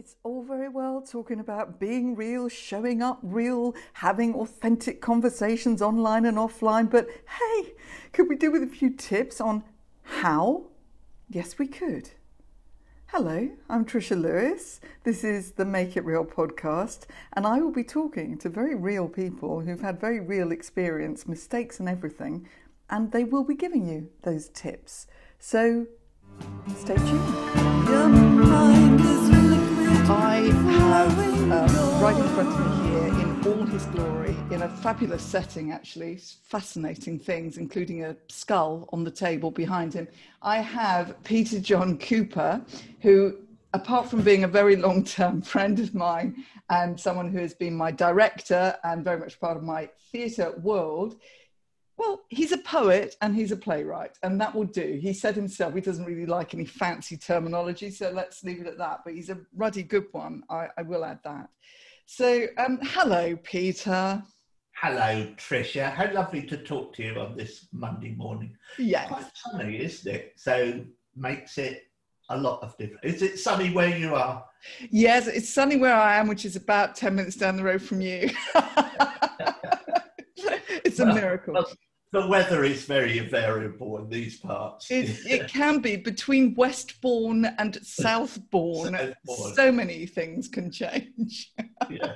It's all very well talking about being real, showing up real, having authentic conversations online and offline, but hey, could we do with a few tips on how? Yes, we could. Hello, I'm Trisha Lewis. This is the Make It Real podcast, and I will be talking to very real people who've had very real experience, mistakes, and everything, and they will be giving you those tips. So stay tuned. I have um, right in front of me here in all his glory, in a fabulous setting actually, fascinating things, including a skull on the table behind him. I have Peter John Cooper, who, apart from being a very long term friend of mine and someone who has been my director and very much part of my theatre world, well, he's a poet and he's a playwright, and that will do. He said himself he doesn't really like any fancy terminology, so let's leave it at that. But he's a ruddy good one, I, I will add that. So, um, hello, Peter. Hello, Trisha. How lovely to talk to you on this Monday morning. Yes. Quite sunny, isn't it? So makes it a lot of difference. Is it sunny where you are? Yes, it's sunny where I am, which is about 10 minutes down the road from you. it's a miracle. Well, the weather is very variable in these parts. It, it can be between Westbourne and Southbourne. Southbourne. So many things can change. yeah.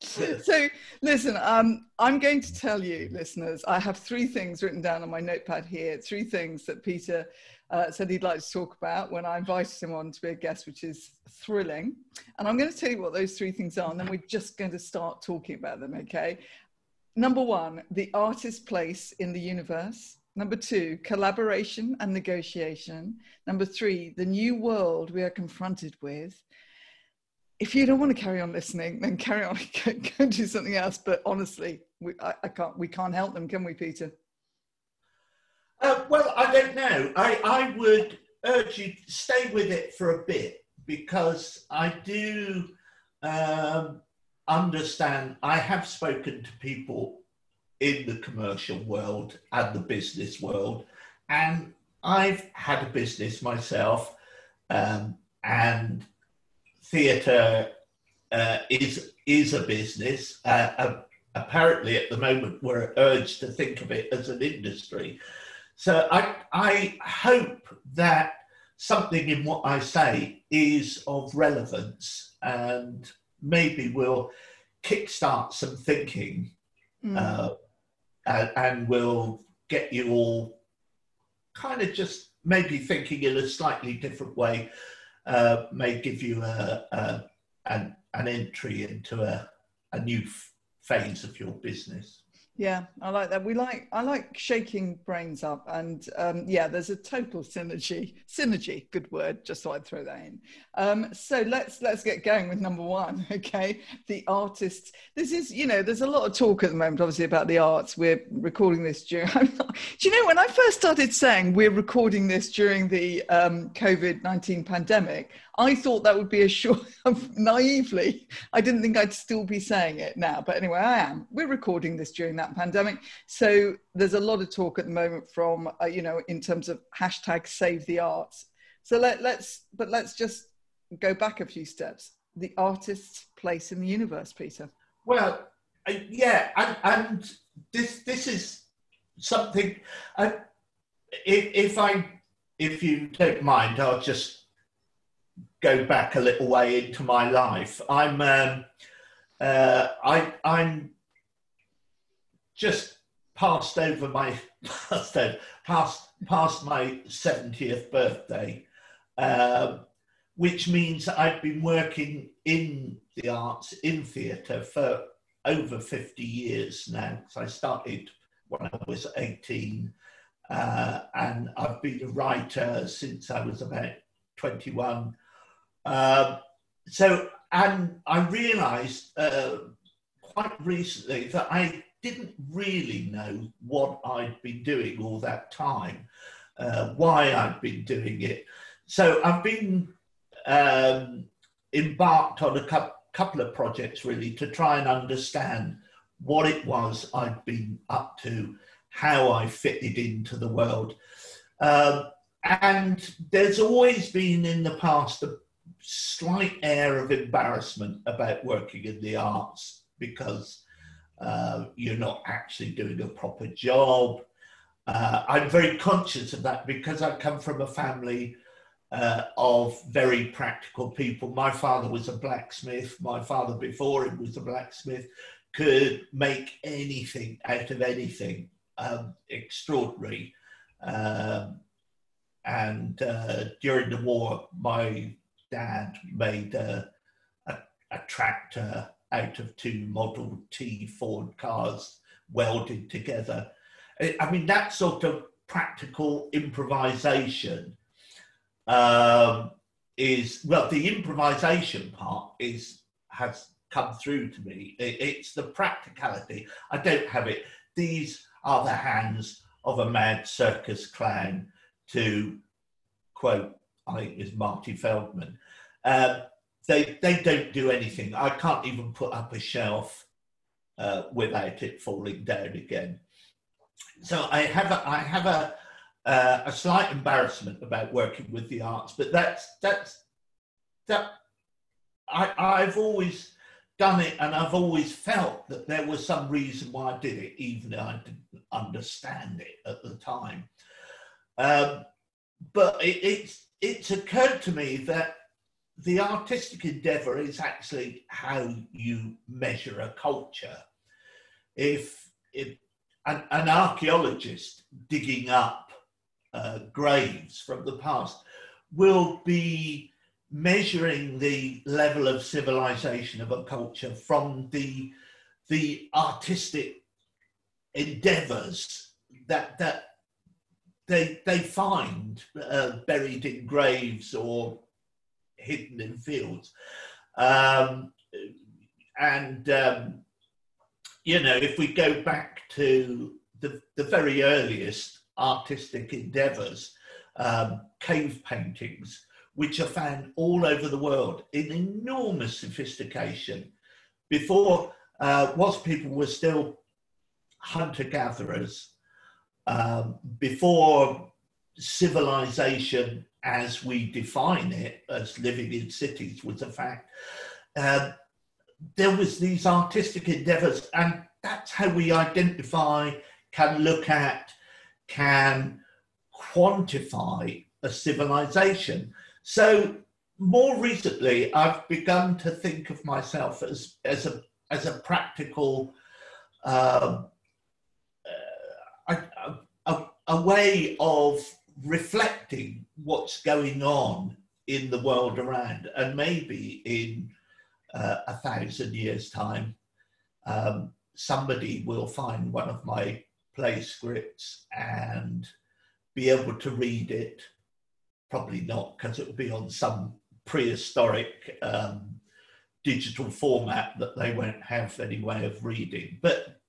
so listen um, i'm going to tell you listeners i have three things written down on my notepad here three things that peter uh, said he'd like to talk about when i invited him on to be a guest which is thrilling and i'm going to tell you what those three things are and then we're just going to start talking about them okay Number one, the artist's place in the universe. Number two, collaboration and negotiation. Number three, the new world we are confronted with. If you don't want to carry on listening, then carry on, go, do something else. But honestly, we, I, I, can't, we can't help them, can we, Peter? Uh, well, I don't know. I, I would urge you to stay with it for a bit because I do um, understand, I have spoken to people in the commercial world and the business world, and I've had a business myself, um, and theatre uh, is is a business. Uh, apparently, at the moment, we're urged to think of it as an industry. So I I hope that something in what I say is of relevance and maybe will kickstart some thinking mm. uh, and, and will get you all kind of just maybe thinking in a slightly different way, uh, may give you a, a, an, an entry into a, a new f- phase of your business. Yeah, I like that. We like I like shaking brains up, and um, yeah, there's a total synergy. Synergy, good word. Just thought I'd throw that in. Um, so let's let's get going with number one. Okay, the artists. This is you know there's a lot of talk at the moment, obviously about the arts. We're recording this during. Not, do you know when I first started saying we're recording this during the um, COVID nineteen pandemic? I thought that would be a short, naively, I didn't think I'd still be saying it now. But anyway, I am. We're recording this during that pandemic. So there's a lot of talk at the moment from, uh, you know, in terms of hashtag save the arts. So let, let's, but let's just go back a few steps. The artist's place in the universe, Peter. Well, uh, yeah, and, and, this this is something. Uh, if, if I, if you don't mind, I'll just go back a little way into my life. I'm um, uh, I I'm just passed over my past past past my seventieth birthday, uh, which means I've been working in the arts in theatre for over fifty years now. So I started when I was eighteen. Uh, and I've been a writer since I was about 21 um, so, and I realized uh, quite recently that I didn't really know what I'd been doing all that time, uh, why I'd been doing it. So I've been um, embarked on a cu- couple of projects really to try and understand what it was I'd been up to, how I fitted into the world. Um, and there's always been in the past a slight air of embarrassment about working in the arts because uh, you're not actually doing a proper job. Uh, I'm very conscious of that because I come from a family uh, of very practical people. My father was a blacksmith. My father, before him, was a blacksmith, could make anything out of anything. Um, extraordinary. Um, and uh, during the war, my dad made a, a, a, tractor out of two Model T Ford cars welded together. I mean, that sort of practical improvisation um, is well, the improvisation part is has come through to me. It, it's the practicality. I don't have it. These are the hands of a mad circus clown. To quote, I think is Marty Feldman. Um, they they don't do anything. I can't even put up a shelf uh, without it falling down again. So I have a, I have a uh, a slight embarrassment about working with the arts, but that's that's that I, I've always done it and I've always felt that there was some reason why I did it, even though I didn't understand it at the time. Um, but it, it's it's occurred to me that the artistic endeavor is actually how you measure a culture. If, if an, an archaeologist digging up uh, graves from the past will be measuring the level of civilization of a culture from the the artistic endeavors that that they they find uh, buried in graves or hidden in fields um, and um, you know if we go back to the, the very earliest artistic endeavors, um, cave paintings, which are found all over the world in enormous sophistication. Before, uh, whilst people were still hunter gatherers, um, before civilization as we define it, as living in cities, was a fact, uh, there was these artistic endeavors, and that's how we identify, can look at, can quantify a civilization. So more recently, I've begun to think of myself as, as, a, as a practical, um, a, way of reflecting what's going on in the world around. And maybe in uh, a thousand years' time, um, somebody will find one of my play scripts and be able to read it. Probably not, because it will be on some prehistoric um, digital format that they won't have any way of reading. But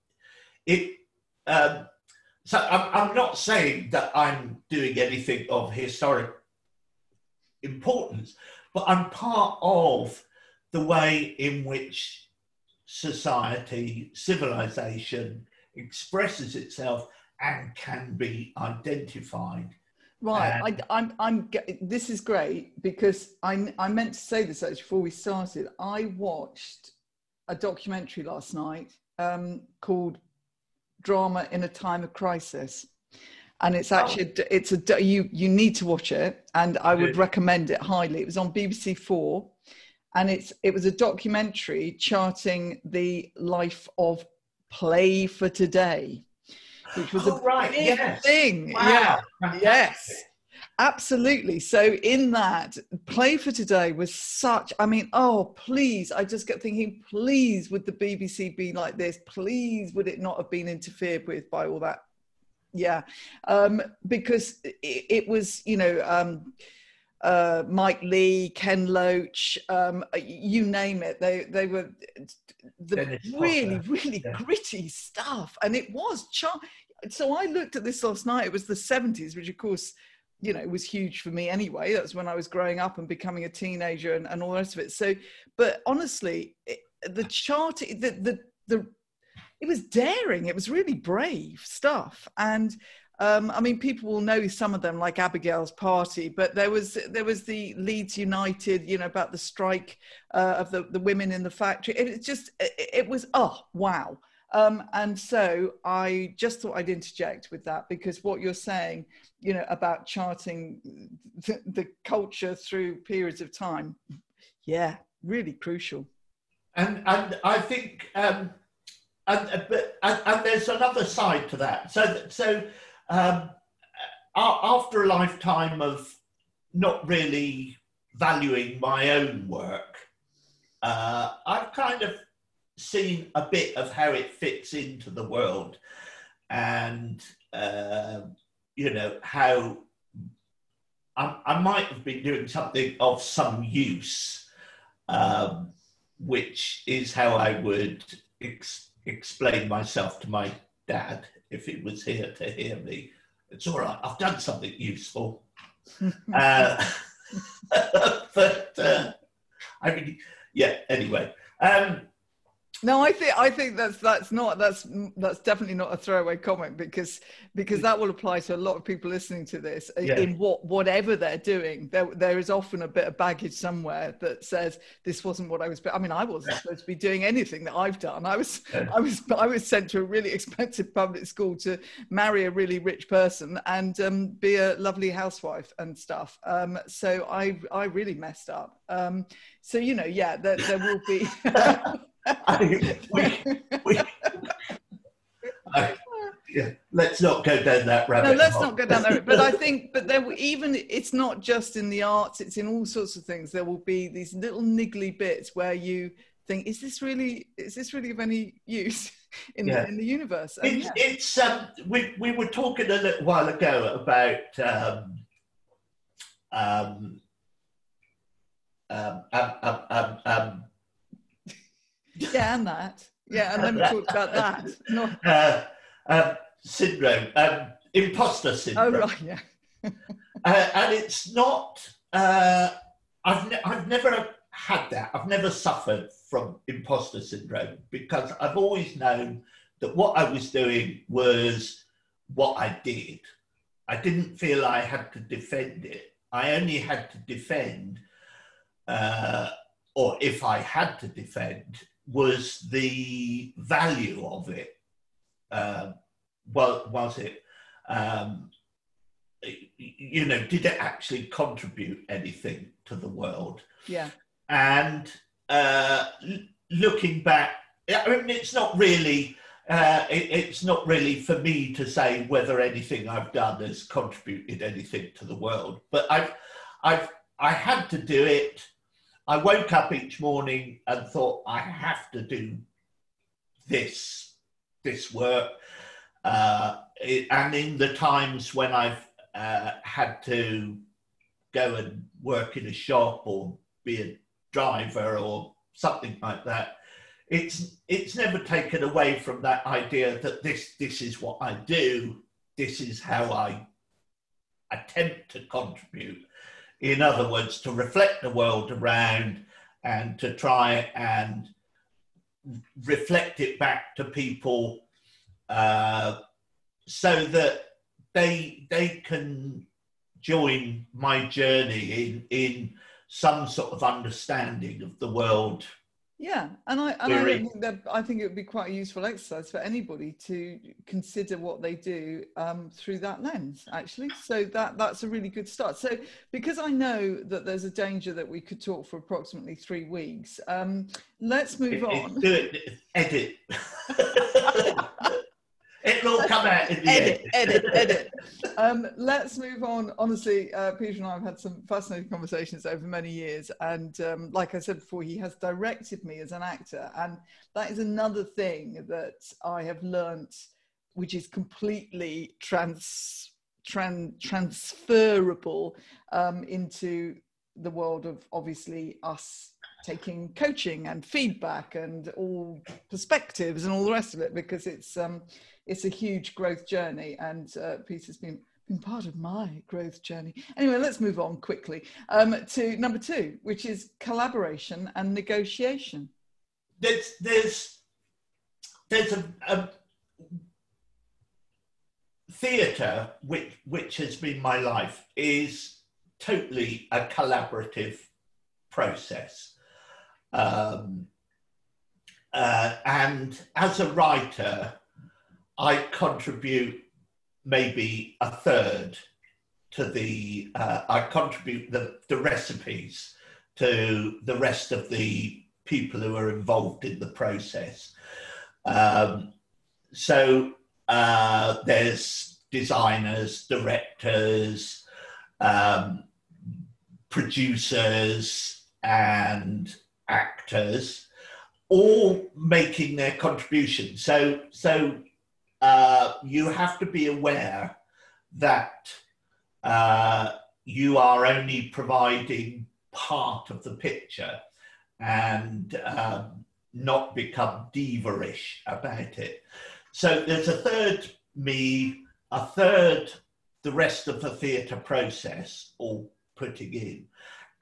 it, um, so I'm, I'm not saying that I'm doing anything of historic importance, but I'm part of the way in which society, civilization expresses itself and can be identified. Right, I, I'm, I'm. This is great because I, I meant to say this actually before we started. I watched a documentary last night um, called "Drama in a Time of Crisis," and it's oh. actually oh. it's a you you need to watch it, and I would recommend it highly. It was on BBC Four, and it's it was a documentary charting the life of play for today, which was oh, a right. yes. thing. Wow. Yeah. Yes. Absolutely. So in that, Play for Today was such, I mean, oh, please, I just kept thinking, please, would the BBC be like this? Please, would it not have been interfered with by all that? Yeah. Um, because it, it was, you know, um, uh, Mike Leigh, Ken Loach, um, you name it. They they were the really really yeah. gritty stuff, and it was char- So I looked at this last night. It was the seventies, which of course, you know, it was huge for me anyway. That's when I was growing up and becoming a teenager and, and all the rest of it. So, but honestly, it, the chart, the the the it was daring. It was really brave stuff, and Um, I mean, people will know some of them, like Abigail's Party, but there was there was the Leeds United, you know, about the strike uh, of the, the women in the factory. It, it just it, it, was oh wow. Um, and so I just thought I'd interject with that because what you're saying, you know, about charting the, the culture through periods of time, yeah, really crucial. And and I think um, and but and, and there's another side to that. So so um, after a lifetime of not really valuing my own work, uh, I've kind of seen a bit of how it fits into the world and, uh, you know, how I, I, might have been doing something of some use, um, which is how I would ex- explain myself to my dad if he was here to hear me. It's all right. I've done something useful. uh, but uh, I mean, yeah. Anyway, um, no, I think I think that's that's not that's that's definitely not a throwaway comment because because that will apply to a lot of people listening to this yeah. in what whatever they're doing. There there is often a bit of baggage somewhere that says this wasn't what I was. I mean, I wasn't supposed to be doing anything that I've done. I was yeah. I was I was sent to a really expensive public school to marry a really rich person and um, be a lovely housewife and stuff. Um, so I I really messed up. Um, so you know, yeah, there, there will be. I, we, we, I, yeah, let's not go down that rabbit. No, let's hole. not go down there. But I think, but there, even it's not just in the arts; it's in all sorts of things. There will be these little niggly bits where you think, "Is this really? Is this really of any use in yeah. the in the universe?" And it's, yeah. it's um, we we were talking a little while ago about um, um, um, um, um, um, um yeah, and that. Yeah, and then we talked about that. No. Uh, um, syndrome, um, imposter syndrome. Oh, right, yeah. uh, and it's not, uh, I've, ne- I've never had that. I've never suffered from imposter syndrome because I've always known that what I was doing was what I did. I didn't feel I had to defend it. I only had to defend, uh, or if I had to defend, was the value of it. Uh, well, was it? Um, you know, did it actually contribute anything to the world? Yeah. And uh, looking back, I mean, it's not really. Uh, it, it's not really for me to say whether anything I've done has contributed anything to the world, but I've, I've, I had to do it I woke up each morning and thought, I have to do this, this work. Uh, it, and in the times when I've uh, had to go and work in a shop or be a driver or something like that, it's it's never taken away from that idea that this this is what I do, this is how I attempt to contribute in other words, to reflect the world around and to try and reflect it back to people uh, so that they they can join my journey in in some sort of understanding of the world yeah, and I and I think that I think it would be quite a useful exercise for anybody to consider what they do um, through that lens. Actually, so that that's a really good start. So because I know that there's a danger that we could talk for approximately three weeks, um, let's move on. Do it, edit. It'll come out in the edit, end. edit, edit. Um, let's move on. Honestly, uh, Peter and I have had some fascinating conversations over many years, and um, like I said before, he has directed me as an actor, and that is another thing that I have learnt, which is completely trans, trans transferable um, into the world of obviously us taking coaching and feedback and all perspectives and all the rest of it because it's um, it's a huge growth journey, and uh, Peter's been been part of my growth journey. Anyway, let's move on quickly um, to number two, which is collaboration and negotiation. There's there's there's a, a theatre, which which has been my life, is totally a collaborative process. Um, uh, and as a writer, I contribute maybe a third to the, uh, I contribute the, the recipes to the rest of the people who are involved in the process. Um, so uh, there's designers, directors, um, producers, and actors, all making their contribution. So, so uh, you have to be aware that uh, you are only providing part of the picture and um, not become diva-ish about it. So there's a third me, a third the rest of the theatre process all putting in,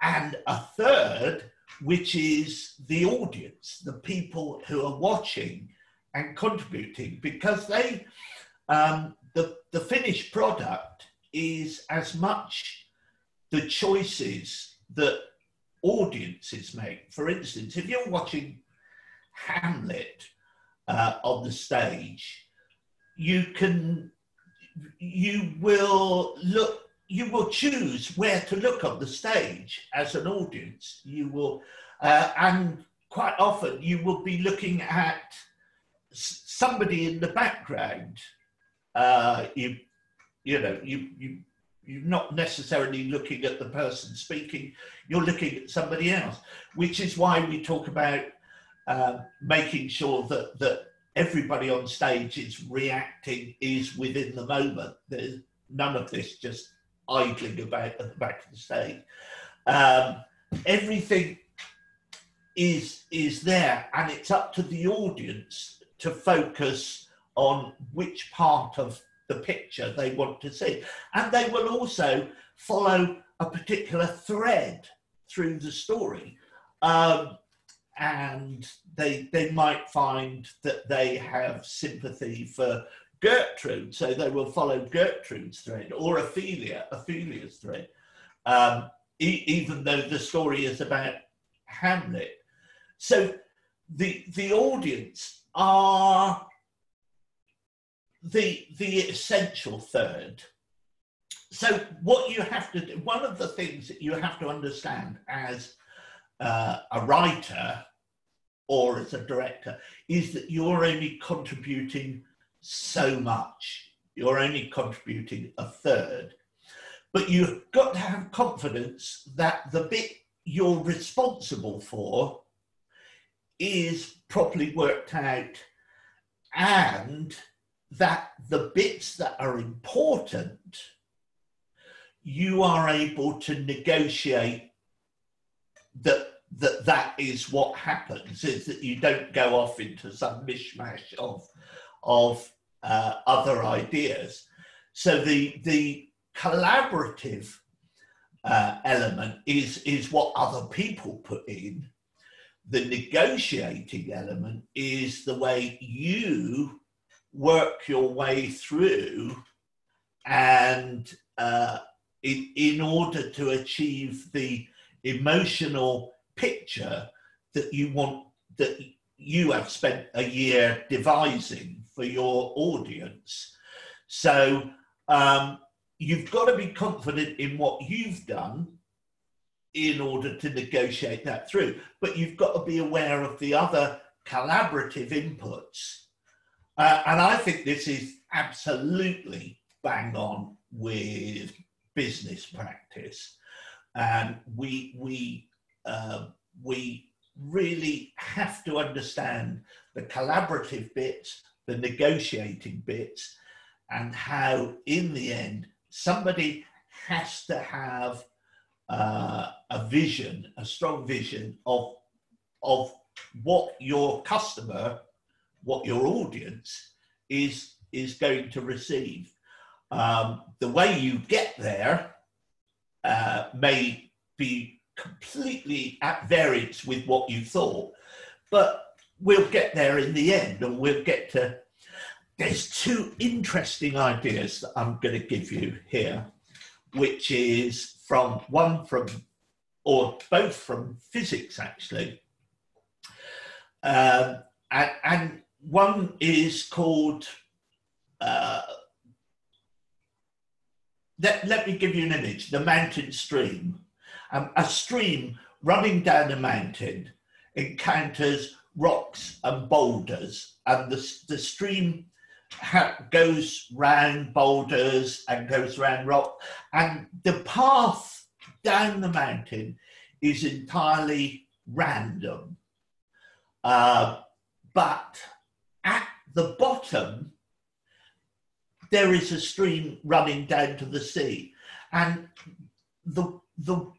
and a third which is the audience, the people who are watching and contributing, because they, um, the, the finished product is as much the choices that audiences make. For instance, if you're watching Hamlet uh, on the stage, you can, you will look you will choose where to look on the stage as an audience. You will, uh, and quite often you will be looking at somebody in the background. Uh, you, you know, you you you're not necessarily looking at the person speaking. You're looking at somebody else, which is why we talk about uh, making sure that that everybody on stage is reacting is within the moment. There's none of this just idling about at the back of the stage. Um, everything is is there, and it's up to the audience to focus on which part of the picture they want to see, and they will also follow a particular thread through the story. Um, and they they might find that they have sympathy for Gertrude, so they will follow Gertrude's thread or Ophelia, Ophelia's thread, um, e- even though the story is about Hamlet. So the the audience are the the essential third. So what you have to do, one of the things that you have to understand as uh, a writer or as a director is that you're only contributing so much. You're only contributing a third. But you've got to have confidence that the bit you're responsible for is properly worked out and that the bits that are important you are able to negotiate that that that is what happens is that you don't go off into some mishmash of of uh, other ideas. So the the collaborative uh, element is is what other people put in. The negotiating element is the way you work your way through, and uh, in, in order to achieve the emotional picture that you want that you have spent a year devising for your audience. So um, you've got to be confident in what you've done in order to negotiate that through. But you've got to be aware of the other collaborative inputs. Uh, and I think this is absolutely bang on with business practice. And we, we, uh, we really have to understand the collaborative bits the negotiating bits, and how, in the end, somebody has to have uh, a vision, a strong vision of, of what your customer, what your audience is, is going to receive. Um, the way you get there uh, may be completely at variance with what you thought, but we'll get there in the end and we'll get to there's two interesting ideas that I'm going to give you here, which is from one from, or both from physics actually. Um, and, and, one is called, uh, let, let me give you an image the mountain stream. Um, a stream running down a mountain encounters rocks and boulders, and the, the stream goes round boulders and goes round rock, and the path down the mountain is entirely random. Uh, but at the bottom, there is a stream running down to the sea, and the the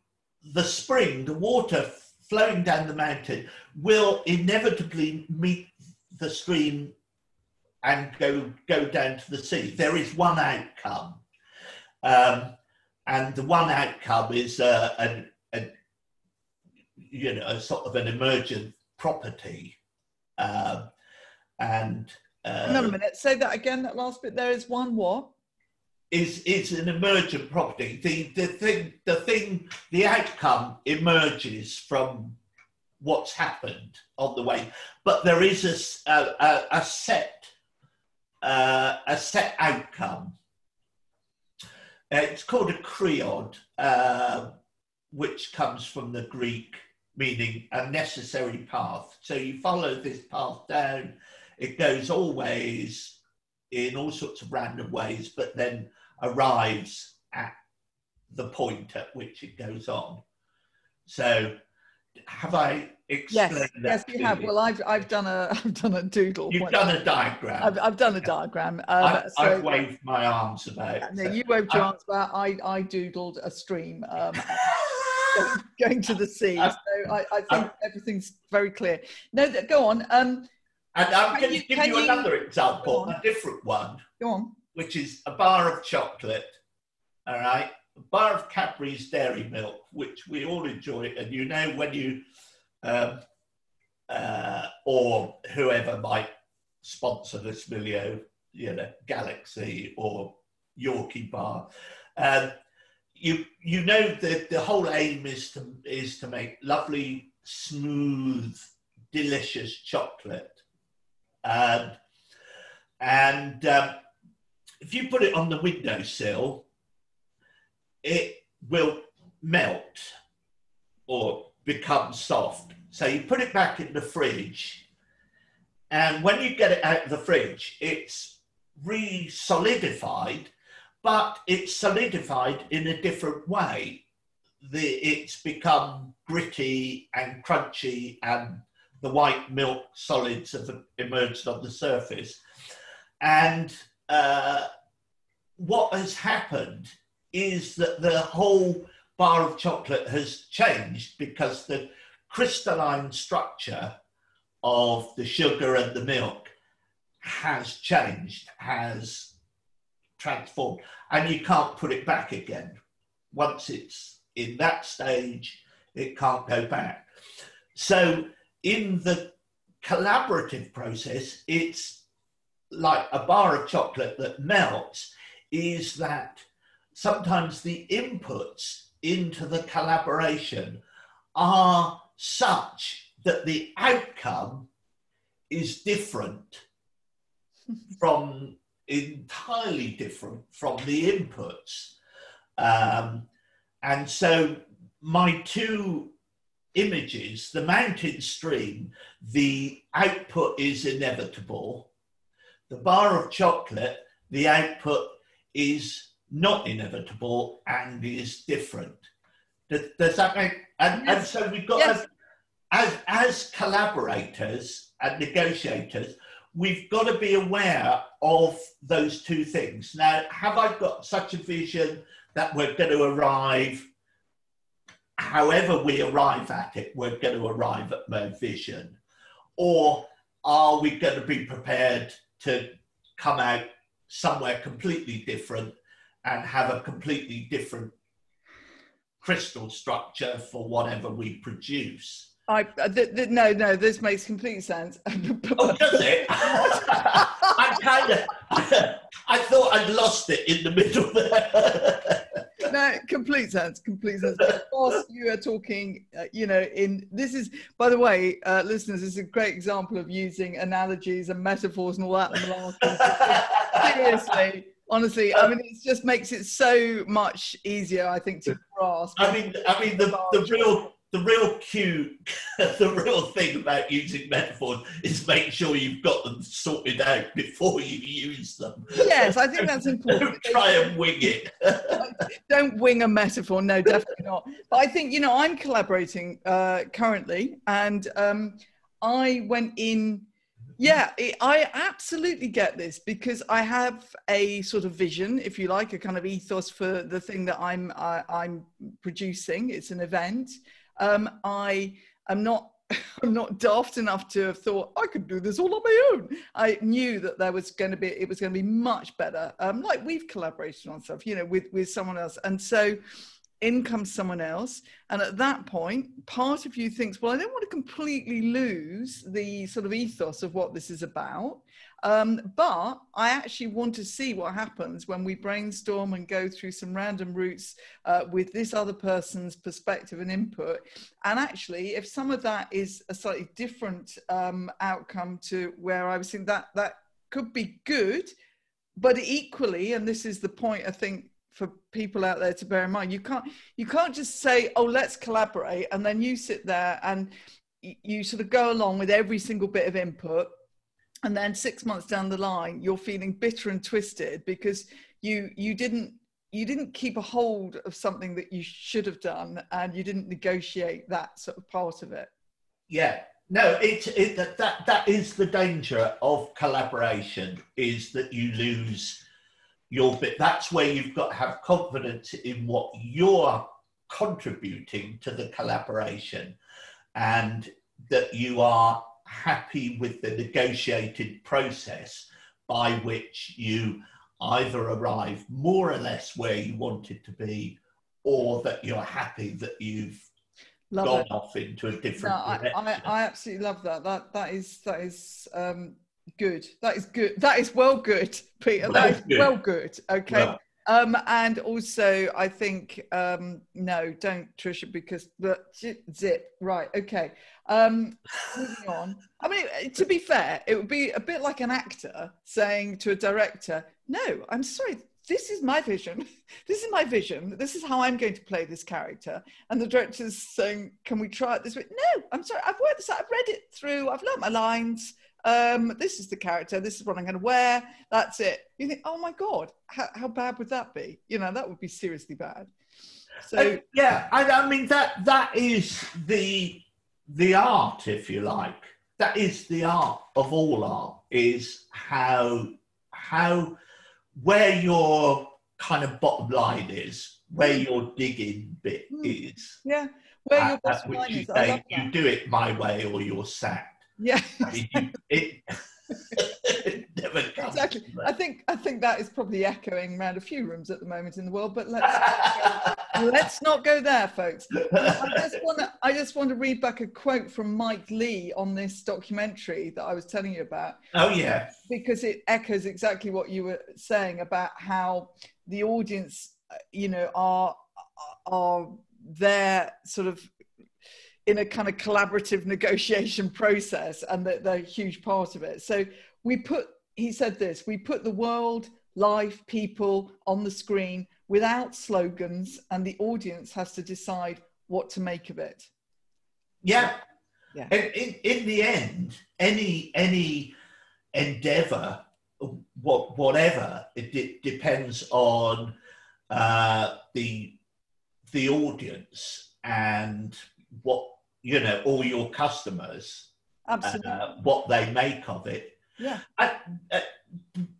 the spring, the water flowing down the mountain, will inevitably meet the stream and go go down to the sea. There is one outcome, um, and the one outcome is uh, an, a, you know a sort of an emergent property, um, and. Uh, Hang on a minute. Say that again. That last bit. There is one what? Is is an emergent property. The the thing the thing the outcome emerges from what's happened on the way, but there is a a, a set uh, a set outcome. Uh, it's called a chreod, uh, which comes from the Greek meaning a necessary path. So you follow this path down, it goes always in all sorts of random ways, but then arrives at the point at which it goes on. So have I yes, that? Yes, you have. You? Well, I've, I've done a I've done a doodle. You've done a diagram. I've, I've done a diagram. Uh, I've, so, I've, waved my arms about. No, so. you waved your arms about. I I doodled a stream. Um, going to the sea. So I, I think everything's very clear. No, go on. Um, and I'm going to give you, you another example, a different one. Go on. Which is a bar of chocolate. All right a bar of Cadbury's Dairy Milk, which we all enjoy. And you know, when you, um, uh, or whoever might sponsor this video, you know, Galaxy or Yorkie Bar, um, you you know that the whole aim is to is to make lovely, smooth, delicious chocolate, um, and um, if you put it on the windowsill it will melt or become soft. So you put it back in the fridge, and when you get it out of the fridge, it's re solidified, but it's solidified in a different way. The, it's become gritty and crunchy, and the white milk solids have emerged on the surface. And uh, what has happened is that the whole bar of chocolate has changed because the crystalline structure of the sugar and the milk has changed, has transformed, and you can't put it back again. Once it's in that stage, it can't go back. So, in the collaborative process, it's like a bar of chocolate that melts, is that sometimes the inputs into the collaboration are such that the outcome is different from entirely different from the inputs. Um, and so my two images, the mountain stream, the output is inevitable. The bar of chocolate, the output is not inevitable and is different. Does, does that make and, yes. and so we've got yes. as, as as collaborators and negotiators, we've got to be aware of those two things. Now, have I got such a vision that we're going to arrive, however we arrive at it, we're going to arrive at my vision? Or are we going to be prepared to come out somewhere completely different and have a completely different crystal structure for whatever we produce. I uh, th- th- no no this makes complete sense. oh, does it? I'm kind of, I, thought I'd lost it in the middle there. no, complete sense, complete sense. Of course, you are talking, uh, you know, in this is, by the way, uh, listeners, this is a great example of using analogies and metaphors and all that. Seriously, honestly, I mean, it just makes it so much easier, I think, to grasp. I mean, I mean, the, the real the real cue, the real thing about using metaphors is make sure you've got them sorted out before you use them. Yes, I think that's important. Don't try and wing it. Don't wing a metaphor. No, definitely not. But I think you know I'm collaborating uh, currently, and um, I went in. Yeah, it, I absolutely get this because I have a sort of vision, if you like, a kind of ethos for the thing that I'm I, am i am producing. It's an event, um, I am not I'm not daft enough to have thought I could do this all on my own. I knew that there was going to be it was going to be much better. Um, like we've collaborated on stuff, you know, with with someone else, and so in comes someone else, and at that point, part of you thinks, well, I don't want to completely lose the sort of ethos of what this is about. Um, but I actually want to see what happens when we brainstorm and go through some random routes uh, with this other person's perspective and input. And actually, if some of that is a slightly different um, outcome to where I was thinking that that could be good, but equally, and this is the point I think for people out there to bear in mind, you can't you can't just say, "Oh, let's collaborate," and then you sit there and you sort of go along with every single bit of input and then six months down the line you're feeling bitter and twisted because you you didn't you didn't keep a hold of something that you should have done and you didn't negotiate that sort of part of it. Yeah. No it's it, that, that that is the danger of collaboration is that you lose your bit that's where you've got to have confidence in what you're contributing to the collaboration and that you are happy with the negotiated process by which you either arrive more or less where you wanted to be or that you're happy that you've love gone it. off into a different no, I, I, I, absolutely love that that that is that is um good that is good that is well good peter that is good. well good okay well, um, and also, I think um, no, don't Trisha, because the zip. Right, okay. Um, moving on. I mean, to be fair, it would be a bit like an actor saying to a director, "No, I'm sorry, this is my vision. This is my vision. This is how I'm going to play this character. And the director's saying, Can we try it this way? No, I'm sorry. I've worked this out. I've read it through. I've learnt my lines um, this is the character, this is what I'm going to wear, that's it. You think, oh my God, how, how bad would that be? You know, that would be seriously bad. So uh, yeah, I, I, mean that that is the the art, if you like. That is the art of all art. Is how how where your kind of bottom line is, where mm. your digging bit mm. is. Yeah, where your bottom line is. Say, you do it my way or you're sacked. Yeah. it, exactly. I think I think that is probably echoing around a few rooms at the moment in the world, but let's let's not go there, folks. I just want to I just want to read back a quote from Mike Leigh on this documentary that I was telling you about. Oh yeah, because it echoes exactly what you were saying about how the audience, you know, are are there sort of in a kind of collaborative negotiation process and that they're a huge part of it. So we put, he said this, we put the world, life, people on the screen without slogans and the audience has to decide what to make of it. Yeah. Yeah. And in, in the end, any, any endeavor, what, whatever, it, it depends on uh, the, the audience and what you know, all your customers, Absolutely. Uh, what they make of it. Yeah. I, uh,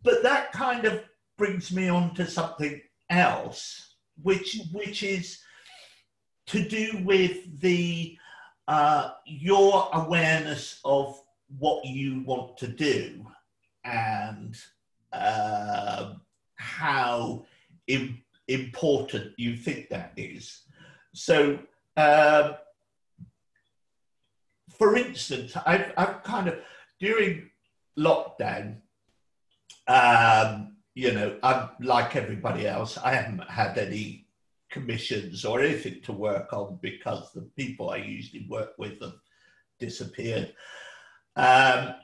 but that kind of brings me on to something else, which which is to do with the uh, your awareness of what you want to do and uh, how Im- important you think that is. So. Um, for instance, I've, I've kind of, during lockdown, Um, you know, I'm like everybody else. I haven't had any commissions or anything to work on because the people I usually work with have disappeared. Um,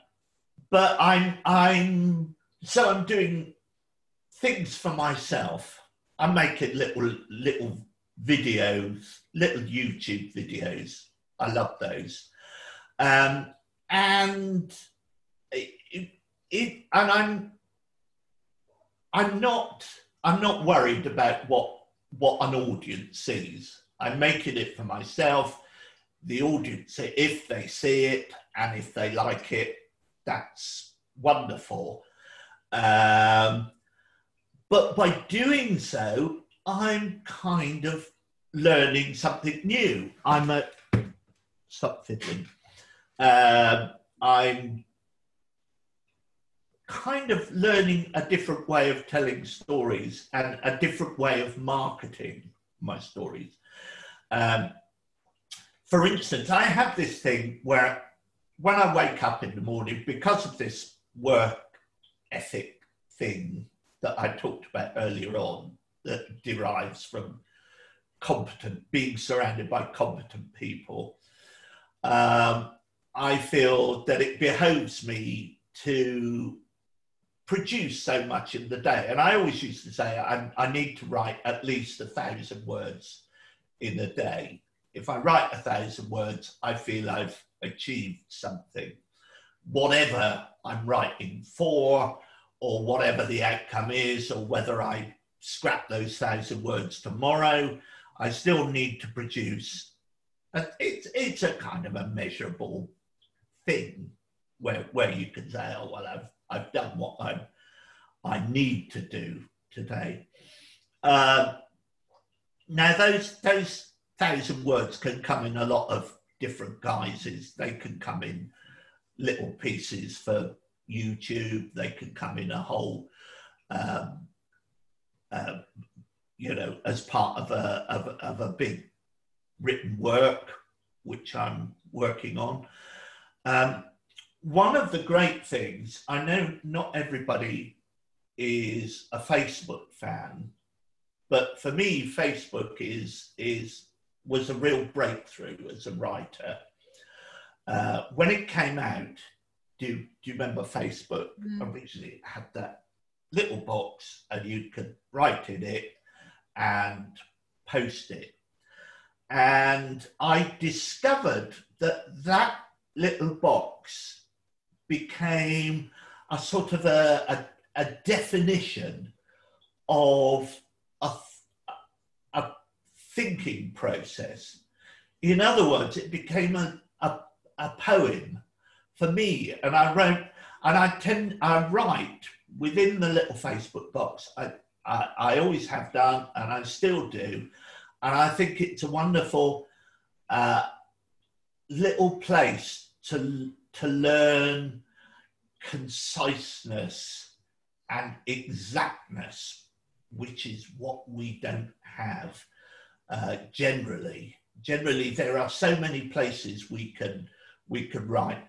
but I'm I'm so I'm doing things for myself. I'm making little little videos, little YouTube videos. I love those, um, and it, it, and I'm I'm not I'm not worried about what what an audience sees. I'm making it for myself. The audience, if they see it and if they like it, that's wonderful. Um, but by doing so, I'm kind of learning something new. I'm a stop fiddling. Um, I'm kind of learning a different way of telling stories and a different way of marketing my stories. Um, for instance, I have this thing where when I wake up in the morning, because of this work ethic thing that I talked about earlier on, that derives from competent, being surrounded by competent people, um, I feel that it behoves me to produce so much in the day. And I always used to say I, I need to write at least a thousand words in a day. If I write a thousand words, I feel I've achieved something. Whatever I'm writing for, or whatever the outcome is, or whether I scrap those thousand words tomorrow, I still need to produce. It's, it's a kind of a measurable thing where, where you can say, oh, well, I've I've done what I I need to do today. Uh, now those those thousand words can come in a lot of different guises. They can come in little pieces for YouTube. They can come in a whole, um, uh, you know, as part of a, of, of a big written work, which I'm working on. Um, one of the great things, I know not everybody is a Facebook fan, but for me, Facebook is, is, was a real breakthrough as a writer. Uh, when it came out, do, do you remember Facebook? Mm. Originally, it had that little box and you could write in it and post it. And I discovered that that little box became a sort of a, a, a definition of a, a thinking process. In other words, it became a, a, a poem for me. And I wrote, and I tend, I write within the little Facebook box. I, I, I always have done, and I still do. And I think it's a wonderful uh, little place to to learn conciseness and exactness, which is what we don't have uh, generally. Generally, there are so many places we can we can write,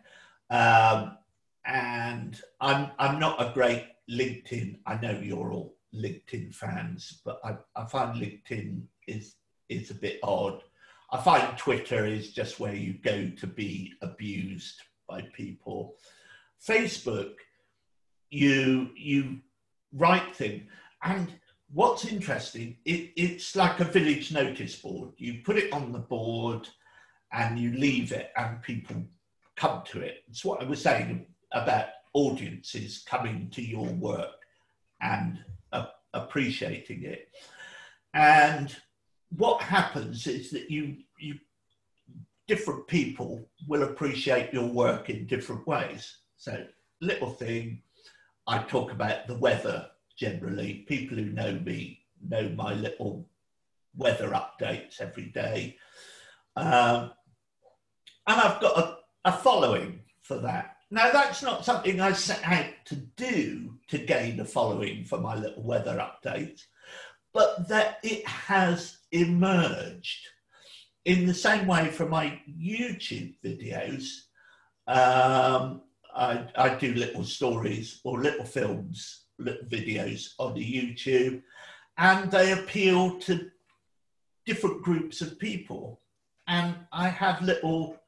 um, and I'm I'm not a great LinkedIn. I know you're all LinkedIn fans, but I, I find LinkedIn is is a bit odd. I find Twitter is just where you go to be abused by people. Facebook, you you write things, and what's interesting, it, it's like a village notice board. You put it on the board, and you leave it, and people come to it. It's what I was saying about audiences coming to your work and uh, appreciating it. And what happens is that you you different people will appreciate your work in different ways. So, little thing, I talk about the weather generally. People who know me know my little weather updates every day. Um, and I've got a, a following for that. Now, that's not something I set out to do to gain a following for my little weather updates, but that it has emerged in the same way for my YouTube videos, um, I, I, do little stories or little films little videos on the YouTube, and they appeal to different groups of people. And I have little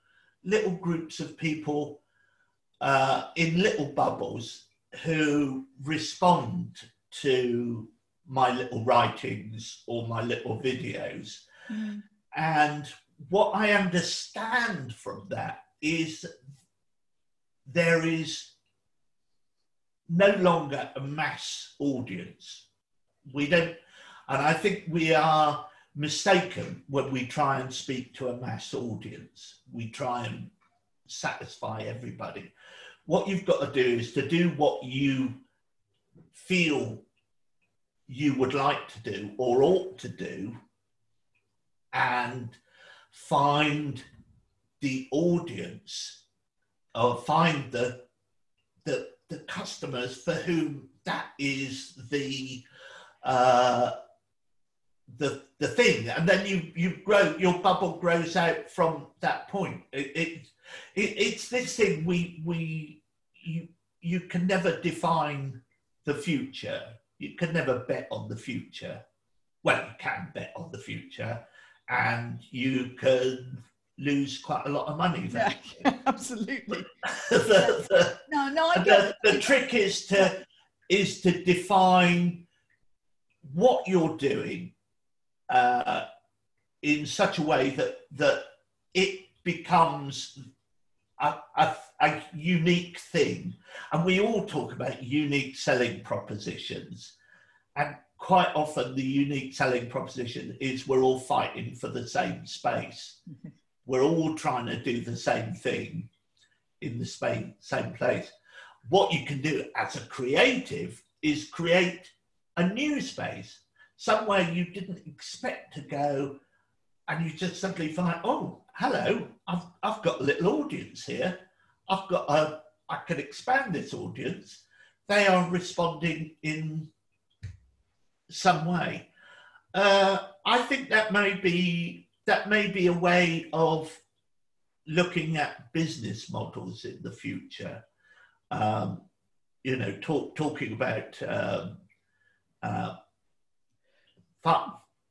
little groups of people uh, in little bubbles who respond to my little writings or my little videos. Mm. And what I understand from that is there is no longer a mass audience. We don't, and I think we are mistaken when we try and speak to a mass audience. We try and satisfy everybody. What you've got to do is to do what you feel you would like to do or ought to do and find the audience or find the the, the customers for whom that is the uh, the the thing, and then you you grow your bubble grows out from that point. It, it, it it's this thing we we you you can never define the future. You can never bet on the future. Well, you can bet on the future, and you can lose quite a lot of money. Yeah, absolutely. the, the, no, no, I get the, the trick is to is to define what you're doing uh, in such a way that that it becomes a, a, a, unique thing. And we all talk about unique selling propositions. And quite often, the unique selling proposition is we're all fighting for the same space. we're all trying to do the same thing in the same, same place. What you can do as a creative is create a new space somewhere you didn't expect to go, and you just simply find, oh, hello, I've, I've got a little audience here. I've got a, I can expand this audience. They are responding in some way. Uh, I think that may be that may be a way of looking at business models in the future. Um, you know, talk, talking about um, uh,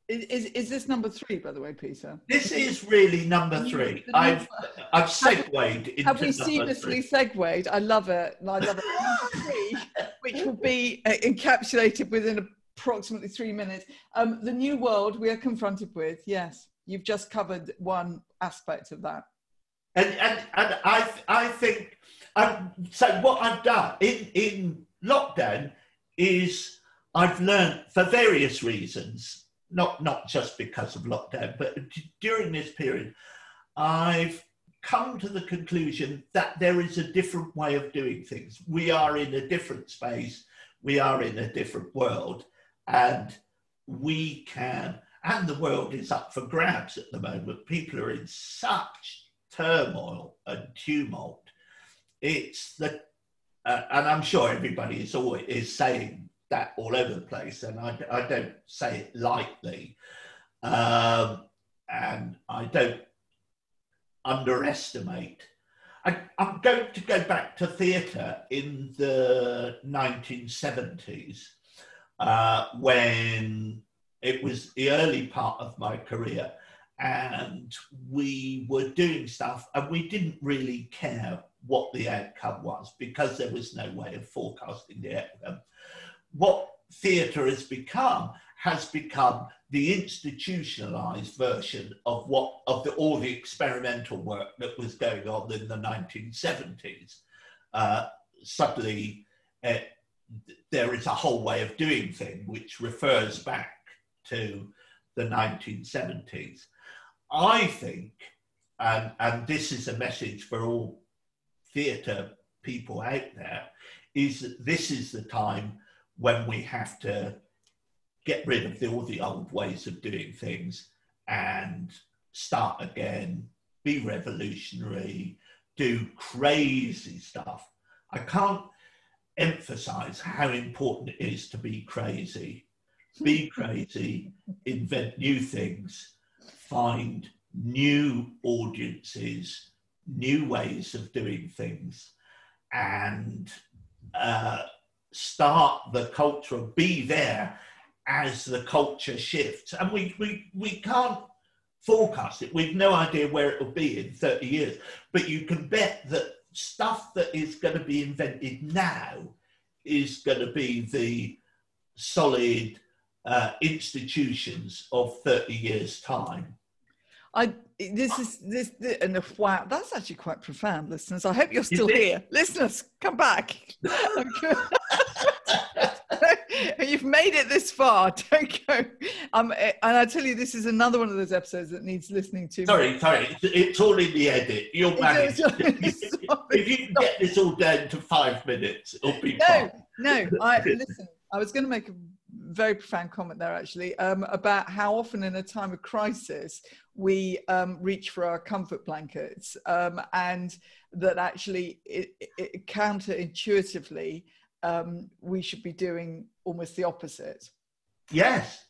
is, is this number three, by the way, Peter? This is really number three. I've I've segued into Have we seamlessly segued? I love it. I love it. Number three, which will be uh, encapsulated within approximately three minutes. Um, the new world we are confronted with. Yes, you've just covered one aspect of that. And and, and I I think um, so. What I've done in in lockdown is I've learned for various reasons, not, not just because of lockdown, but during this period, I've come to the conclusion that there is a different way of doing things. We are in a different space, we are in a different world, and we can, and the world is up for grabs at the moment. People are in such turmoil and tumult. It's the, uh, and I'm sure everybody is always is saying that all over the place, and I, I don't say it lightly, um, and I don't underestimate. I, am going to go back to theatre in the 1970s uh, when it was the early part of my career and we were doing stuff and we didn't really care what the outcome was because there was no way of forecasting the outcome what theatre has become has become the institutionalized version of what of the all the experimental work that was going on in the 1970s. Uh, suddenly, uh, there is a whole way of doing things which refers back to the 1970s. I think, and, and this is a message for all theatre people out there, is that this is the time when we have to get rid of the, all the old ways of doing things and start again, be revolutionary, do crazy stuff. I can't emphasize how important it is to be crazy. Be crazy, invent new things, find new audiences, new ways of doing things, and uh, start the culture, be there as the culture shifts. And we, we, we can't forecast it. We've no idea where it will be in 30 years. But you can bet that stuff that is going to be invented now is going to be the solid uh, institutions of 30 years' time. I this is this, this and wow, that's actually quite profound, listeners. I hope you're still here, listeners. Come back. You've made it this far. Don't go. Um, and I tell you, this is another one of those episodes that needs listening to. Sorry, sorry. It's, it's all in the edit. You'll manage. if you can get this all down to five minutes, it'll be no, fine. No, I listen. I was going to make a very profound comment there actually um, about how often in a time of crisis we um, reach for our comfort blankets um, and that actually it, it, counterintuitively um, we should be doing almost the opposite yes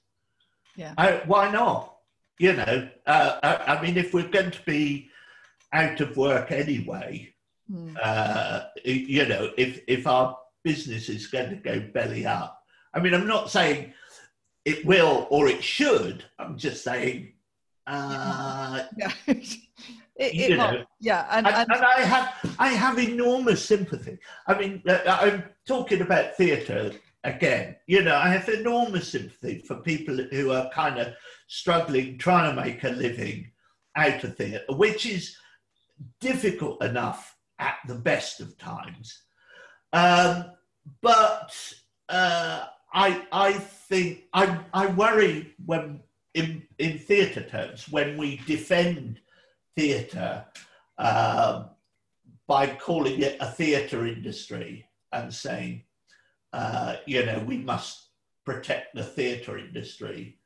yeah I, why not you know uh, I, I, mean if we're going to be out of work anyway mm. uh, you know if if our business is going to go belly up I mean, I'm not saying it will or it should. I'm just saying, uh, yeah. It, it know, yeah, and, and, and, I have I have enormous sympathy. I mean, uh, I'm talking about theatre again. You know, I have enormous sympathy for people who are kind of struggling, trying to make a living out of theatre, which is difficult enough at the best of times. Um, but uh, I I think I I worry when in in theatre terms when we defend theatre um, by calling it a theatre industry and saying uh, you know we must protect the theatre industry.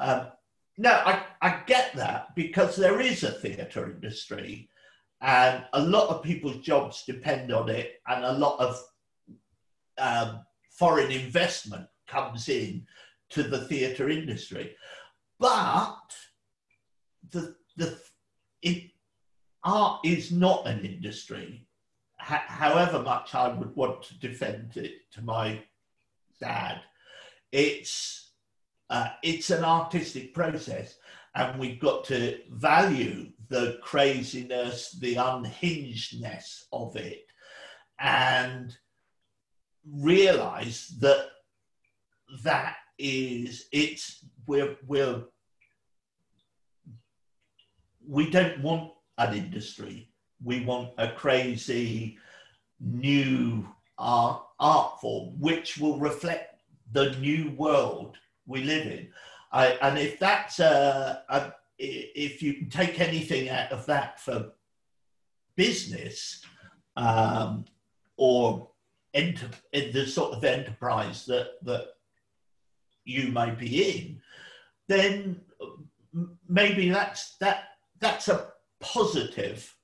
Um, no, I, I get that because there is a theatre industry and a lot of people's jobs depend on it and a lot of um, foreign investment comes in to the theatre industry. But the, the, art is not an industry. however much I would want to defend it to my dad, it's, uh, it's an artistic process and we've got to value the craziness, the unhingedness of it, and realize that that is it's we're we're we don't want an industry. We want a crazy new art art form which will reflect the new world we live in. I, and if that's a, a if you can take anything out of that for business um, or enter, the sort of enterprise that, that you may be in, then maybe that's, that, that's a positive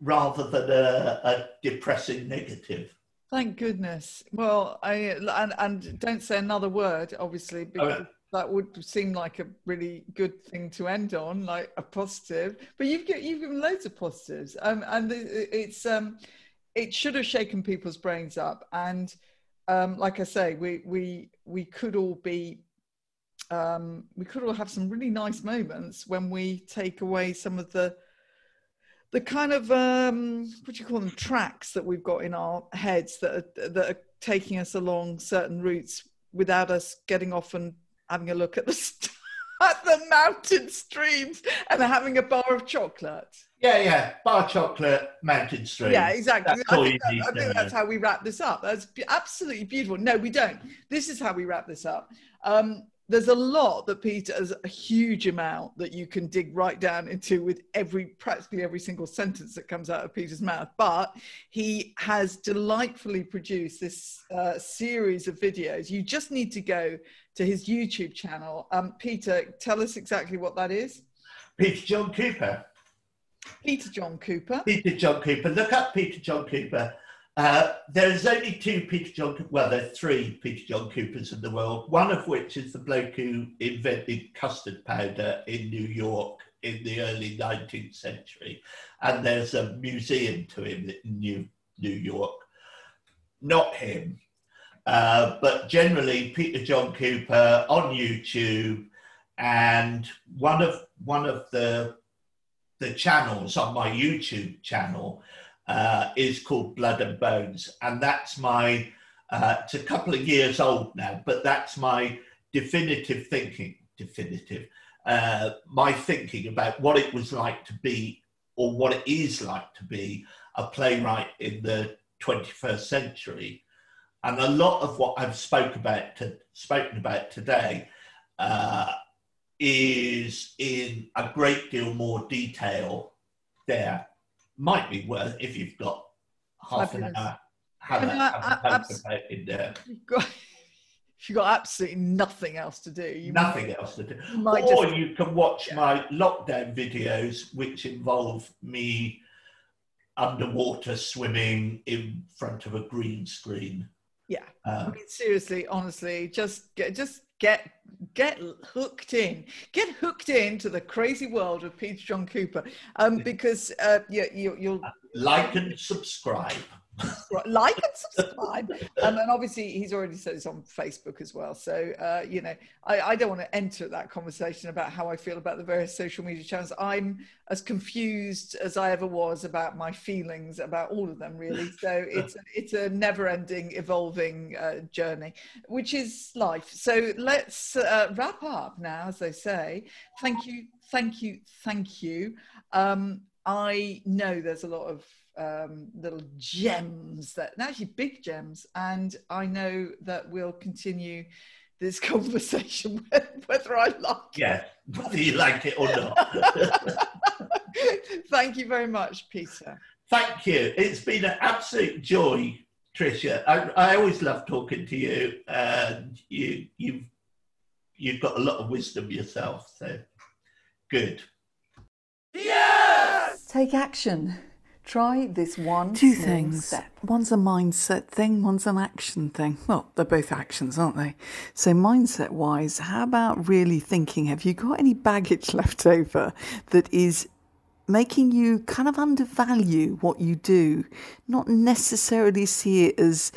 rather than a, a depressing negative. Thank goodness. Well, I and, and don't say another word, obviously, because that would seem like a really good thing to end on, like a positive. But you've you've given loads of positives, um, and it's um, it should have shaken people's brains up. And um, like I say, we we we could all be um, we could all have some really nice moments when we take away some of the the kind of um, what do you call them tracks that we've got in our heads that are, that are taking us along certain routes without us getting off and having a look at the at the mountain streams and having a bar of chocolate. Yeah, yeah, bar chocolate, mountain stream. Yeah, exactly. I think, that, I think that's how we wrap this up. That's absolutely beautiful. No, we don't. This is how we wrap this up. Um, there's a lot that Peter has a huge amount that you can dig right down into with every practically every single sentence that comes out of Peter's mouth. But he has delightfully produced this uh, series of videos. You just need to go to his YouTube channel. Um, Peter, tell us exactly what that is. Peter John Cooper. Peter John Cooper. Peter John Cooper. Look up Peter John Cooper. Uh, there's only two Peter John, well, there are three Peter John Coopers in the world, one of which is the bloke who invented custard powder in New York in the early 19th century. And there's a museum to him in New, New York. Not him. Uh, but generally, Peter John Cooper on YouTube, and one of one of the the channels on my YouTube channel uh, is called Blood and Bones, and that's my. Uh, it's a couple of years old now, but that's my definitive thinking. Definitive, uh, my thinking about what it was like to be, or what it is like to be, a playwright in the 21st century. And a lot of what I've spoke about to, spoken about today uh, is in a great deal more detail there. Might be worth if you've got half Fabulous. an hour. Have, a, have I- abs- in there. You've got, if you've got absolutely nothing else to do, you Nothing else to do. you might or just you can watch Yeah. my lockdown videos, which involve me underwater swimming in front of a green screen. Yeah. I Um, mean, seriously, honestly, just get just get get hooked in, get hooked into the crazy world of Peter John Cooper, um, because uh, yeah, you, you'll like and subscribe. Like and subscribe. um, and obviously, he's already said it's on Facebook as well. So, uh, you know, I, I don't want to enter that conversation about how I feel about the various social media channels. I'm as confused as I ever was about my feelings about all of them, really. So it's it's a never-ending, evolving uh, journey, which is life. So let's uh, wrap up now, as they say. Thank you, thank you, thank you. Um, I know there's a lot of um, little gems that actually big gems, and I know that we'll continue this conversation whether I like Yeah, whether you like it or not. Thank you very much, Peter. Thank you. It's been an absolute joy, Trisha. I, I always love talking to you, and you you've you've got a lot of wisdom yourself. So good. Yes. Take action. Try this one. Two things. Step. One's a mindset thing, one's an action thing. Well, they're both actions, aren't they? So, mindset wise, how about really thinking have you got any baggage left over that is making you kind of undervalue what you do, not necessarily see it as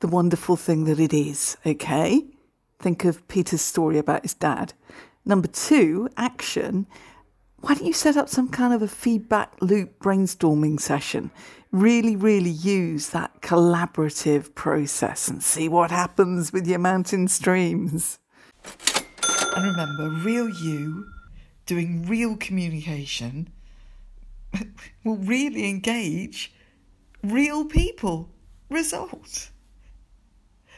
the wonderful thing that it is, okay? Think of Peter's story about his dad. Number two, action why don't you set up some kind of a feedback loop brainstorming session? Really, really use that collaborative process and see what happens with your mountain streams. And remember, real you doing real communication will really engage real people. Result.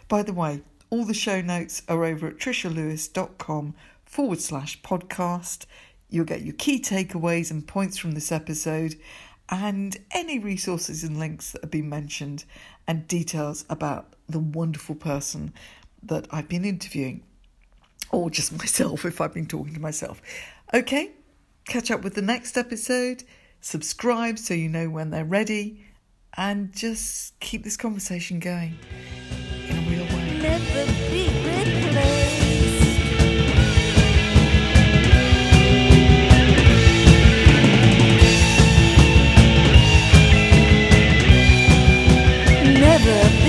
By the way, all the show notes are over at trishalewis.com forward slash podcast. You'll get your key takeaways and points from this episode, and any resources and links that have been mentioned, and details about the wonderful person that I've been interviewing, or just myself if I've been talking to myself. Okay, catch up with the next episode, subscribe so you know when they're ready, and just keep this conversation going in a real way. everything